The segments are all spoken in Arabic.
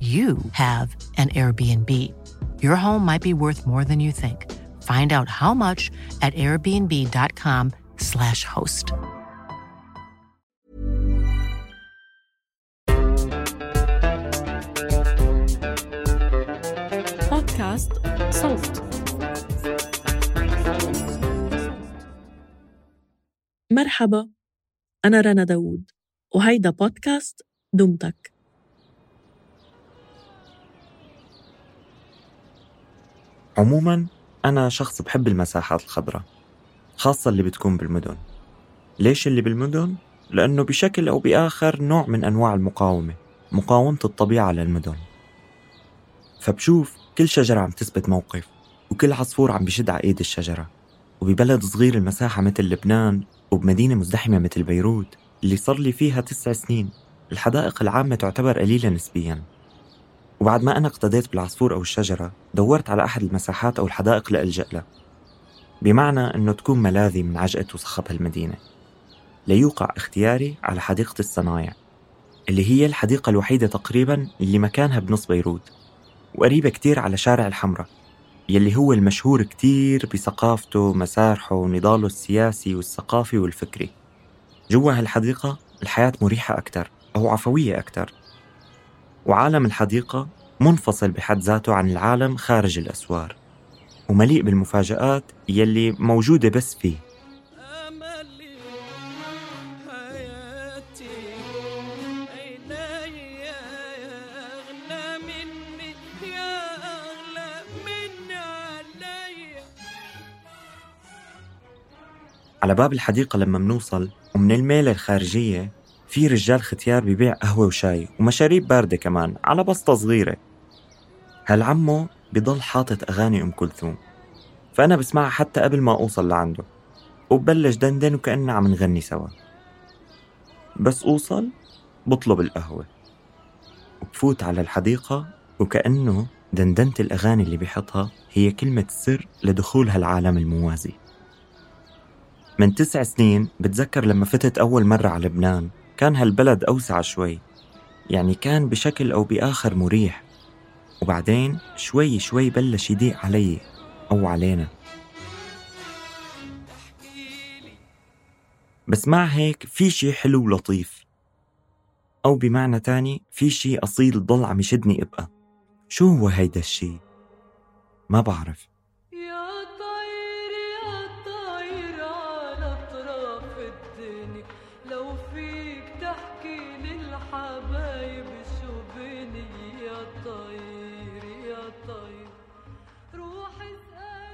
you have an Airbnb. Your home might be worth more than you think. Find out how much at airbnb.com/slash host. بودكاست صوت مرحبا أنا رنا داوود وهيدا بودكاست دمتك عموما أنا شخص بحب المساحات الخضراء خاصة اللي بتكون بالمدن. ليش اللي بالمدن؟ لأنه بشكل أو بآخر نوع من أنواع المقاومة مقاومة الطبيعة للمدن. فبشوف كل شجرة عم تثبت موقف وكل عصفور عم بشد على إيد الشجرة. وببلد صغير المساحة مثل لبنان وبمدينة مزدحمة مثل بيروت اللي صار لي فيها تسع سنين الحدائق العامة تعتبر قليلة نسبياً. وبعد ما أنا اقتديت بالعصفور أو الشجرة دورت على أحد المساحات أو الحدائق اللي ألجأ لها بمعنى أنه تكون ملاذي من عجقة وصخب هالمدينة ليوقع اختياري على حديقة الصنايع اللي هي الحديقة الوحيدة تقريبا اللي مكانها بنص بيروت وقريبة كتير على شارع الحمراء يلي هو المشهور كتير بثقافته مسارحه ونضاله السياسي والثقافي والفكري. جوا هالحديقة الحياة مريحة أكتر أو عفوية أكتر. وعالم الحديقة منفصل بحد ذاته عن العالم خارج الأسوار ومليء بالمفاجآت يلي موجودة بس فيه. على باب الحديقة لما منوصل ومن الميلة الخارجية في رجال ختيار ببيع قهوة وشاي ومشاريب باردة كمان على بسطة صغيرة. هالعمو بضل حاطط أغاني أم كلثوم فأنا بسمعها حتى قبل ما أوصل لعنده وببلش دندن وكأننا عم نغني سوا. بس أوصل بطلب القهوة وبفوت على الحديقة وكأنه دندنة الأغاني اللي بحطها هي كلمة سر لدخول هالعالم الموازي. من تسع سنين بتذكر لما فتت أول مرة على لبنان كان هالبلد أوسع شوي يعني كان بشكل أو بآخر مريح. وبعدين شوي شوي بلش يضيق علي أو علينا. بس مع هيك في شي حلو ولطيف. أو بمعنى تاني في شي أصيل ضل عم يشدني إبقى. شو هو هيدا الشي؟ ما بعرف.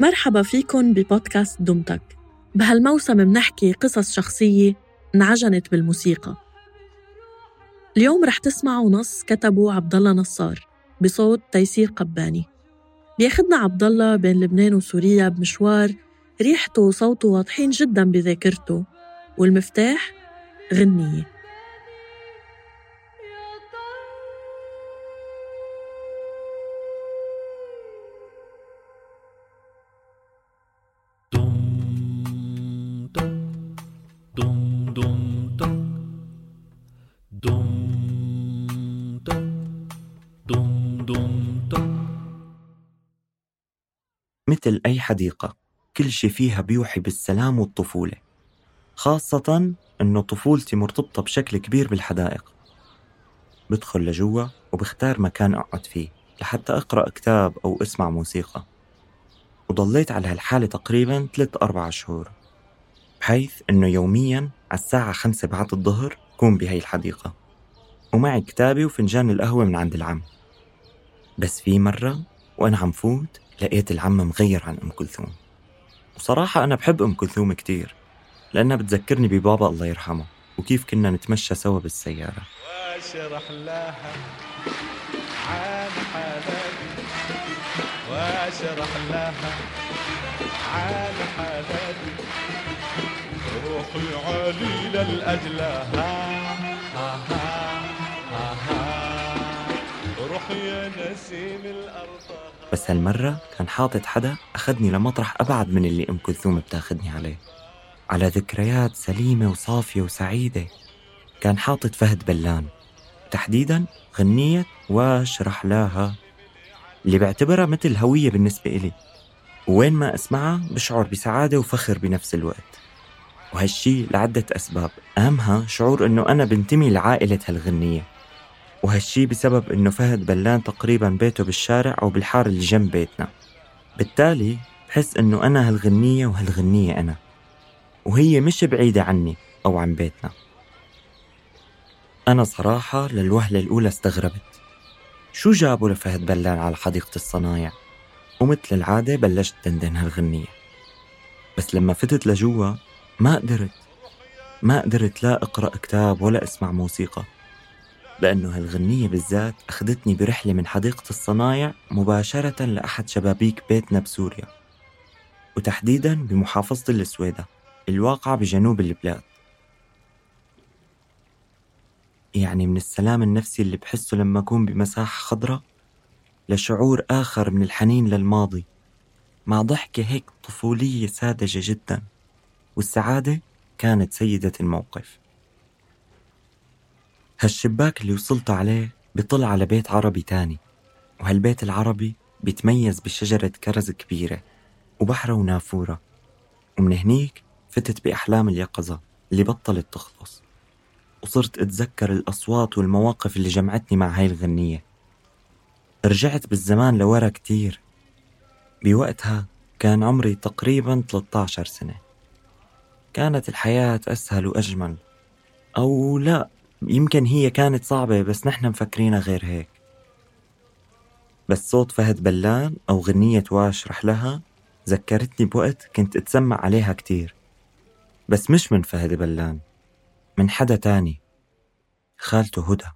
مرحبا فيكن ببودكاست دمتك. بهالموسم منحكي قصص شخصية انعجنت بالموسيقى. اليوم رح تسمعوا نص كتبه عبد الله نصار بصوت تيسير قباني. بياخدنا عبد الله بين لبنان وسوريا بمشوار ريحته وصوته واضحين جدا بذاكرته والمفتاح غنية. مثل أي حديقة كل شي فيها بيوحي بالسلام والطفولة خاصة إنه طفولتي مرتبطة بشكل كبير بالحدائق. بدخل لجوا وبختار مكان أقعد فيه لحتى أقرأ كتاب أو أسمع موسيقى. وضليت على هالحالة تقريبا ثلاث أربع شهور بحيث أنه يوميا على الساعة خمسة بعد الظهر كون بهي الحديقة. ومعي كتابي وفنجان القهوة من عند العم. بس في مرة وأنا عم فوت لقيت العم مغير عن أم كلثوم. وصراحة أنا بحب أم كلثوم كتير لأنها بتذكرني ببابا الله يرحمه وكيف كنا نتمشى سوا بالسيارة. واشرح لها عن حالتي واشرح لها عن حالتي روحي علي للأجلها ها ها ها ها. يا نسيم الأرض بس هالمرة كان حاطط حدا أخذني لمطرح أبعد من اللي أم كلثوم بتاخدني عليه. على ذكريات سليمة وصافية وسعيدة كان حاطط فهد بلان. تحديدا غنية واشرح لها اللي بعتبرها مثل هوية بالنسبة إلي. وين ما أسمعها بشعر بسعادة وفخر بنفس الوقت. وهالشي لعدة أسباب. أهمها شعور أنه أنا بنتمي لعائلة هالغنية. وهالشي بسبب أنه فهد بلان تقريبا بيته بالشارع أو بالحارة اللي جنب بيتنا. بالتالي بحس أنه أنا هالغنية وهالغنية أنا وهي مش بعيدة عني أو عن بيتنا. أنا صراحة للوهلة الأولى استغربت. شو جابوا لفهد بلان على حديقة الصنايع؟ ومثل العادة بلشت دندن هالغنية. بس لما فتت لجوا ما قدرت ما قدرت لا أقرأ كتاب ولا أسمع موسيقى. لأنه هالغنية بالذات أخذتني برحلة من حديقة الصنايع مباشرة لأحد شبابيك بيتنا بسوريا وتحديدا بمحافظة السويدة الواقعة بجنوب البلاد. يعني من السلام النفسي اللي بحسه لما أكون بمساحة خضراء لشعور آخر من الحنين للماضي مع ضحكة هيك طفولية ساذجة جدا والسعادة كانت سيدة الموقف. هالشباك اللي وصلت عليه بيطل على بيت عربي تاني وهالبيت العربي بيتميز بشجرة كرز كبيرة وبحرة ونافورة ومن هنيك فتت بأحلام اليقظة اللي بطلت تخلص. وصرت أتذكر الأصوات والمواقف اللي جمعتني مع هاي الغنية. رجعت بالزمان لورا كتير. بوقتها كان عمري تقريبا 13 سنة. كانت الحياة أسهل وأجمل. أو لا يمكن هي كانت صعبة بس نحن مفكرينها غير هيك. بس صوت فهد بلان أو غنية واشرح لها ذكرتني بوقت كنت أتسمع عليها كتير. بس مش من فهد بلان من حدا تاني. خالته هدى.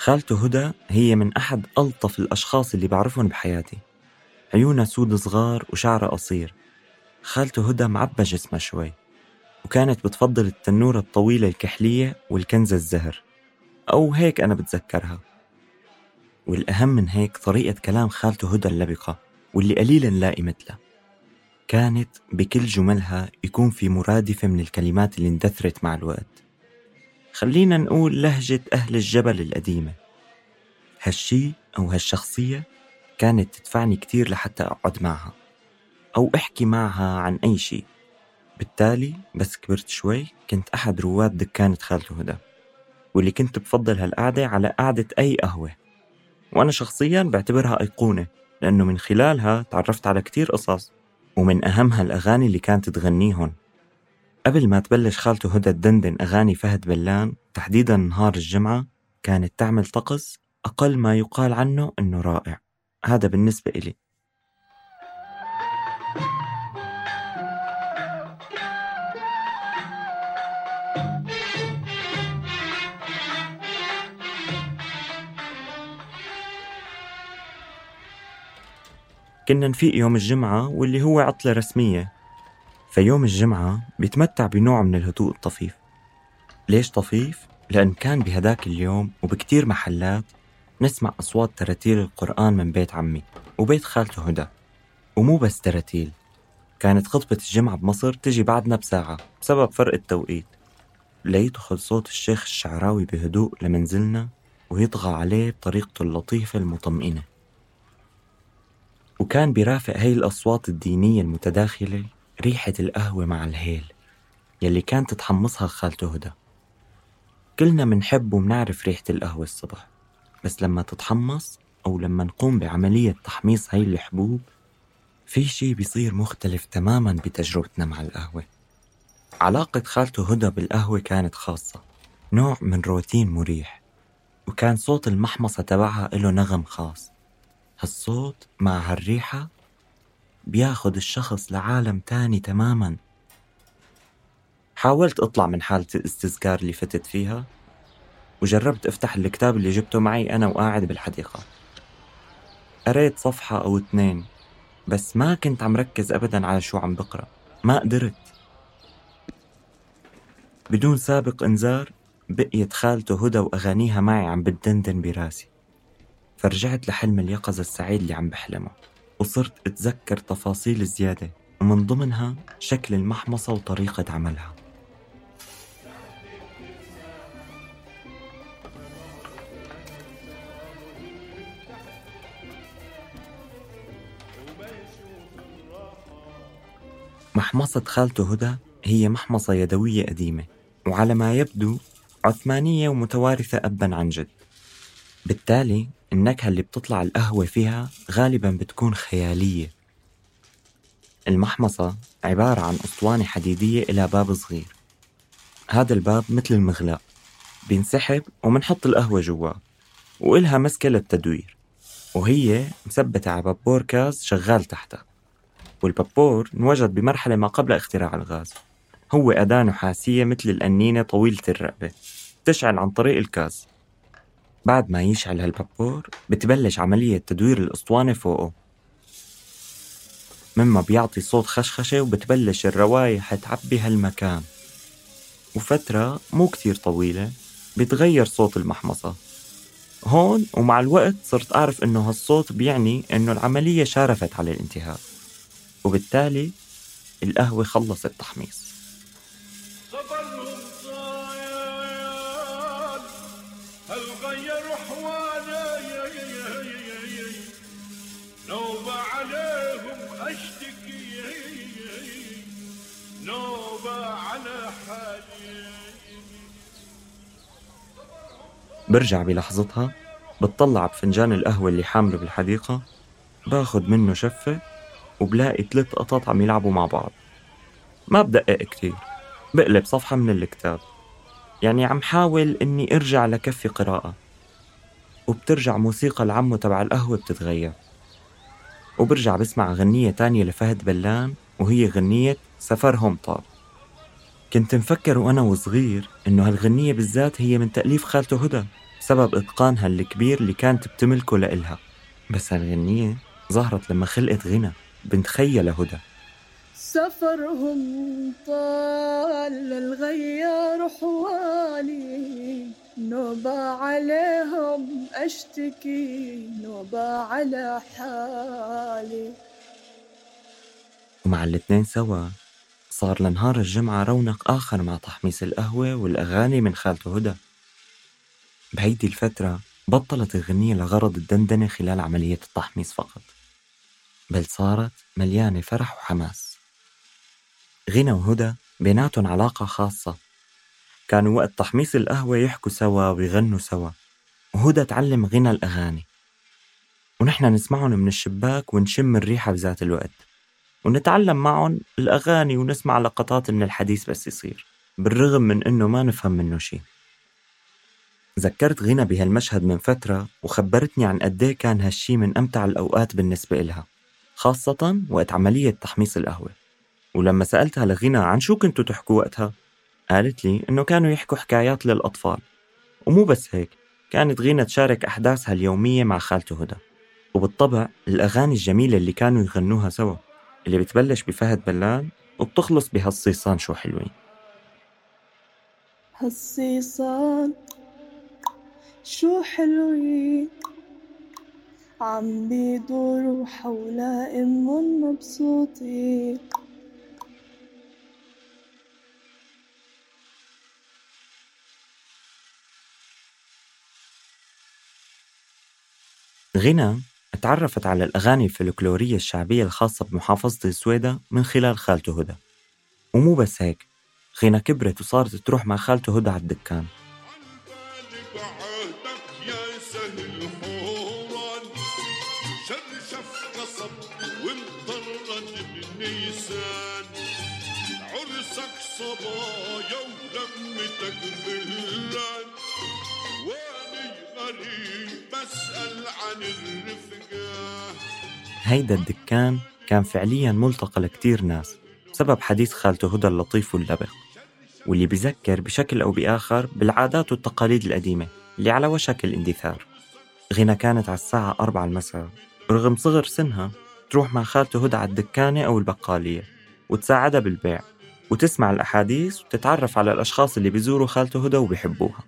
خالته هدى هي من أحد ألطف الأشخاص اللي بعرفهم بحياتي. عيونها سود صغار وشعرها قصير. خالته هدى معبى جسمها شوي وكانت بتفضل التنورة الطويلة الكحلية والكنزة الزهر. أو هيك أنا بتذكرها. والأهم من هيك طريقة كلام خالته هدى اللبقة واللي قليلا نلاقي مثلها. كانت بكل جملها يكون في مرادفة من الكلمات اللي اندثرت مع الوقت. خلينا نقول لهجة أهل الجبل القديمة. هالشي أو هالشخصية كانت تدفعني كتير لحتى أقعد معها أو أحكي معها عن أي شيء بالتالي بس كبرت شوي كنت أحد رواد دكانة خالته هدى واللي كنت بفضل هالقعدة على قعدة أي قهوة. وأنا شخصيا بعتبرها أيقونة لأنه من خلالها تعرفت على كتير قصص ومن أهمها الأغاني اللي كانت تغنيهن. قبل ما تبلش خالته هدى تدندن أغاني فهد بلان تحديدا نهار الجمعة كانت تعمل طقس أقل ما يقال عنه إنه رائع. هذا بالنسبة إلي. كنا نفيق يوم الجمعة واللي هو عطلة رسمية. فيوم الجمعة بيتمتع بنوع من الهدوء الطفيف. ليش طفيف؟ لأن كان بهداك اليوم وبكتير محلات نسمع أصوات تراتيل القرآن من بيت عمي وبيت خالته هدى. ومو بس تراتيل كانت خطبة الجمعة بمصر تجي بعدنا بساعة بسبب فرق التوقيت. ليدخل صوت الشيخ الشعراوي بهدوء لمنزلنا ويطغى عليه بطريقته اللطيفة المطمئنة. وكان بيرافق هاي الأصوات الدينية المتداخلة ريحة القهوة مع الهيل يلي كانت تحمصها خالته هدى. كلنا منحب ومنعرف ريحة القهوة الصبح بس لما تتحمص أو لما نقوم بعملية تحميص هاي الحبوب في شي بيصير مختلف تماما بتجربتنا مع القهوة. علاقة خالته هدى بالقهوة كانت خاصة نوع من روتين مريح وكان صوت المحمصة تبعها له نغم خاص. هالصوت مع هالريحة بياخد الشخص لعالم تاني تماما. حاولت أطلع من حالة الاستذكار اللي فتت فيها وجربت أفتح الكتاب اللي جبته معي أنا وقاعد بالحديقة. قريت صفحة أو اتنين بس ما كنت عم ركز أبدا على شو عم بقرأ. ما قدرت. بدون سابق إنذار بقيت خالته هدى وأغانيها معي عم بتدندن براسي. فرجعت لحلم اليقظة السعيد اللي عم بحلمه. وصرت أتذكر تفاصيل زيادة ومن ضمنها شكل المحمصة وطريقة عملها. محمصة خالته هدى هي محمصة يدوية قديمة وعلى ما يبدو عثمانية ومتوارثة أبا عن جد. بالتالي النكهة اللي بتطلع القهوة فيها غالبا بتكون خيالية. المحمصة عبارة عن أسطوانة حديدية إلى باب صغير. هذا الباب مثل المغلاق. بينسحب ومنحط القهوة جواه وإلها مسكة للتدوير وهي مثبتة على بابور كاز شغال تحتها. والبابور انوجد بمرحلة ما قبل اختراع الغاز. هو أداة نحاسية مثل الأنينة طويلة الرقبة تشعل عن طريق الكاز بعد ما يشعل هالبابور بتبلش عملية تدوير الأسطوانة فوقه. مما بيعطي صوت خشخشة وبتبلش الروايح تعبي هالمكان. وفترة مو كتير طويلة بيتغير صوت المحمصة. هون ومع الوقت صرت أعرف إنه هالصوت بيعني إنه العملية شارفت على الانتهاء. وبالتالي القهوة خلصت تحميص. نوبة على حالي. برجع بلحظتها بتطلع بفنجان القهوة اللي حامله بالحديقة باخد منه شفة وبلاقي ثلاث قطط عم يلعبوا مع بعض. ما بدقق كتير بقلب صفحة من الكتاب. يعني عم حاول إني أرجع لكفي قراءة. وبترجع موسيقى العمو تبع القهوة بتتغير. وبرجع بسمع غنية تانية لفهد بلان وهي غنية سفرهم طار. كنت مفكر وأنا وصغير إنه هالغنية بالذات هي من تأليف خالته هدى بسبب إتقانها الكبير اللي كانت بتملكه لإلها. بس هالغنية ظهرت لما خلقت غنى بنت خيا لهدى. سفرهم طال الغيار حوالي نوبة عليهم أشتكي نوبة على حالي. ومع الاتنين سوا. صار لنهار الجمعة رونق آخر مع تحميص القهوة والأغاني من خالته هدى. بهيدي الفترة بطلت الغنية لغرض الدندنة خلال عملية التحميص فقط. بل صارت مليانة فرح وحماس. غنى وهدى بيناتهم علاقة خاصة. كانوا وقت تحميص القهوة يحكوا سوا ويغنوا سوا. وهدى تعلم غنى الأغاني. ونحن نسمعهم من الشباك ونشم الريحة بذات الوقت. ونتعلم معهم الأغاني ونسمع لقطات من الحديث بس يصير بالرغم من إنه ما نفهم منه شي ذكرت غنى بهالمشهد من فترة وخبرتني عن قديه كان هالشي من أمتع الأوقات بالنسبة إلها خاصة وقت عملية تحميص القهوة. ولما سألتها لغنى عن شو كنتوا تحكوا وقتها قالت لي إنه كانوا يحكوا حكايات للأطفال. ومو بس هيك كانت غينا تشارك أحداثها اليومية مع خالته هدى. وبالطبع الأغاني الجميلة اللي كانوا يغنوها سوا. اللي بتبلش بفهد بلان وبتخلص بهالصيصان شو حلوين. هالصيصان شو حلوين. عم بيدوروا حول أم مبسوطين. غنى تعرفت على الأغاني الفلكلورية الشعبية الخاصة بمحافظة السويدة من خلال خالته هدى. ومو بس هيك غنى كبرت وصارت تروح مع خالته هدى على الدكان. هيدا الدكان كان فعليا ملتقى لكتير ناس بسبب حديث خالته هدى اللطيف واللبق واللي بذكر بشكل أو بآخر بالعادات والتقاليد القديمة اللي على وشك الاندثار. غنى كانت على الساعة أربعة المساء رغم صغر سنها تروح مع خالته هدى على الدكانة أو البقالية وتساعدها بالبيع وتسمع الأحاديث وتتعرف على الأشخاص اللي بيزوروا خالته هدى وبيحبوها.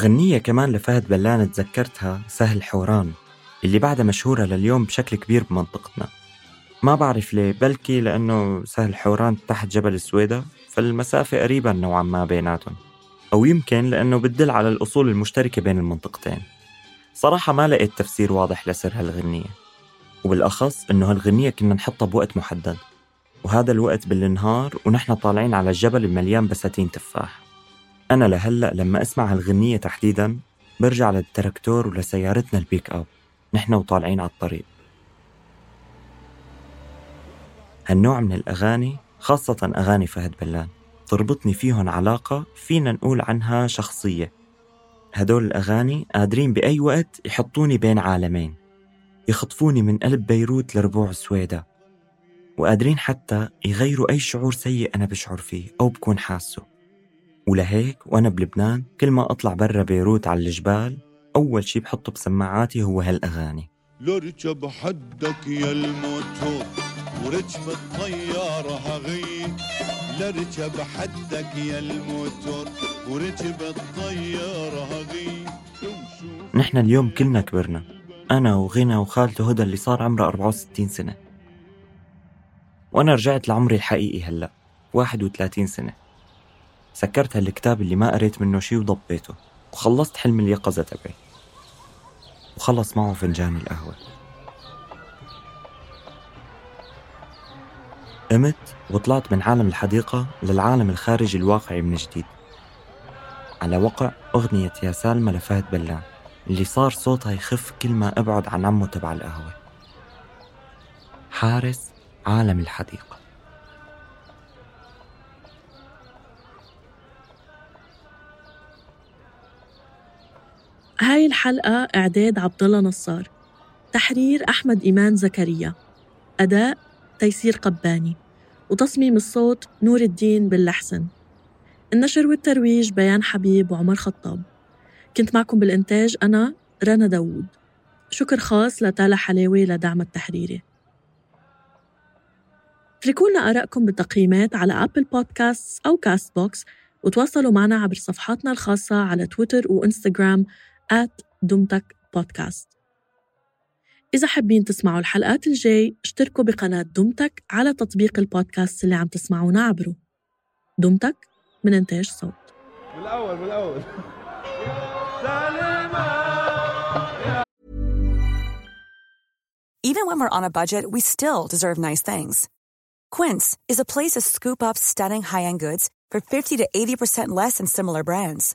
غنية كمان لفهد بلان تذكرتها سهل حوران. اللي بعدها مشهورة لليوم بشكل كبير بمنطقتنا. ما بعرف ليه بلكي لأنه سهل حوران تحت جبل السويدة فالمسافة قريبة نوعا ما بيناتهم. أو يمكن لأنه بتدل على الأصول المشتركة بين المنطقتين. صراحة ما لقيت تفسير واضح لسر هالغنية وبالأخص إنه هالغنية كنا نحطها بوقت محدد. وهذا الوقت بالنهار ونحن طالعين على الجبل المليان بساتين تفاح. أنا لهلأ لما أسمع هالغنية تحديدا برجع للتراكتور ولسيارتنا البيك أب. نحن وطالعين على الطريق. هالنوع من الأغاني خاصة أغاني فهد بلان تربطني فيهن علاقة فينا نقول عنها شخصية. هدول الأغاني قادرين بأي وقت يحطوني بين عالمين يخطفوني من قلب بيروت لربوع سويدا وقادرين حتى يغيروا أي شعور سيء أنا بشعر فيه أو بكون حاسه. ولهيك وأنا بلبنان كل ما أطلع برا بيروت على الجبال أول شي بحطه بسماعاتي هو هالأغاني. لركب حدك يا الموتور وركب الطيارة هغي لركب حدك يا الموتور وركب الطيارة هغي نحن اليوم كلنا كبرنا أنا وغنى وخالته هدى اللي صار عمره 64 سنة. وأنا رجعت لعمري الحقيقي هلأ 31 سنة. سكرت هالكتاب اللي ما قريت منه شي وضبيته. وخلصت حلم اليقظة تبعي. وخلص معه فنجان القهوة. قمت وطلعت من عالم الحديقة للعالم الخارجي الواقعي من جديد. على وقع أغنية يا سالمة لفهد بلان اللي صار صوتها يخف كل ما أبعد عن عمه تبع القهوة. حارس عالم الحديقة. الحلقة إعداد عبد الله نصار تحرير أحمد إيمان زكريا أداء تيسير قباني وتصميم الصوت نور الدين باللحسن النشر والترويج بيان حبيب وعمر خطاب. كنت معكم بالإنتاج أنا رنا داوود. شكر خاص لتالا حلاوي للدعم التحريري. اتركوا لنا آرائكم بالتقييمات على أبل بودكاست أو كاست بوكس وتواصلوا معنا عبر صفحاتنا الخاصة على تويتر وإنستغرام at دمتك بودكاست إذا حابين تسمعوا الحلقات الجاي اشتركوا بقناة دمتك على تطبيق البودكاست اللي عم تسمعونا عبره دمتك من إنتاج صوت بالأول بالأول سلامة Even when we're on a budget, we still deserve nice things. Quince is a place to scoop up stunning high-end goods for 50 to 80% less than similar brands.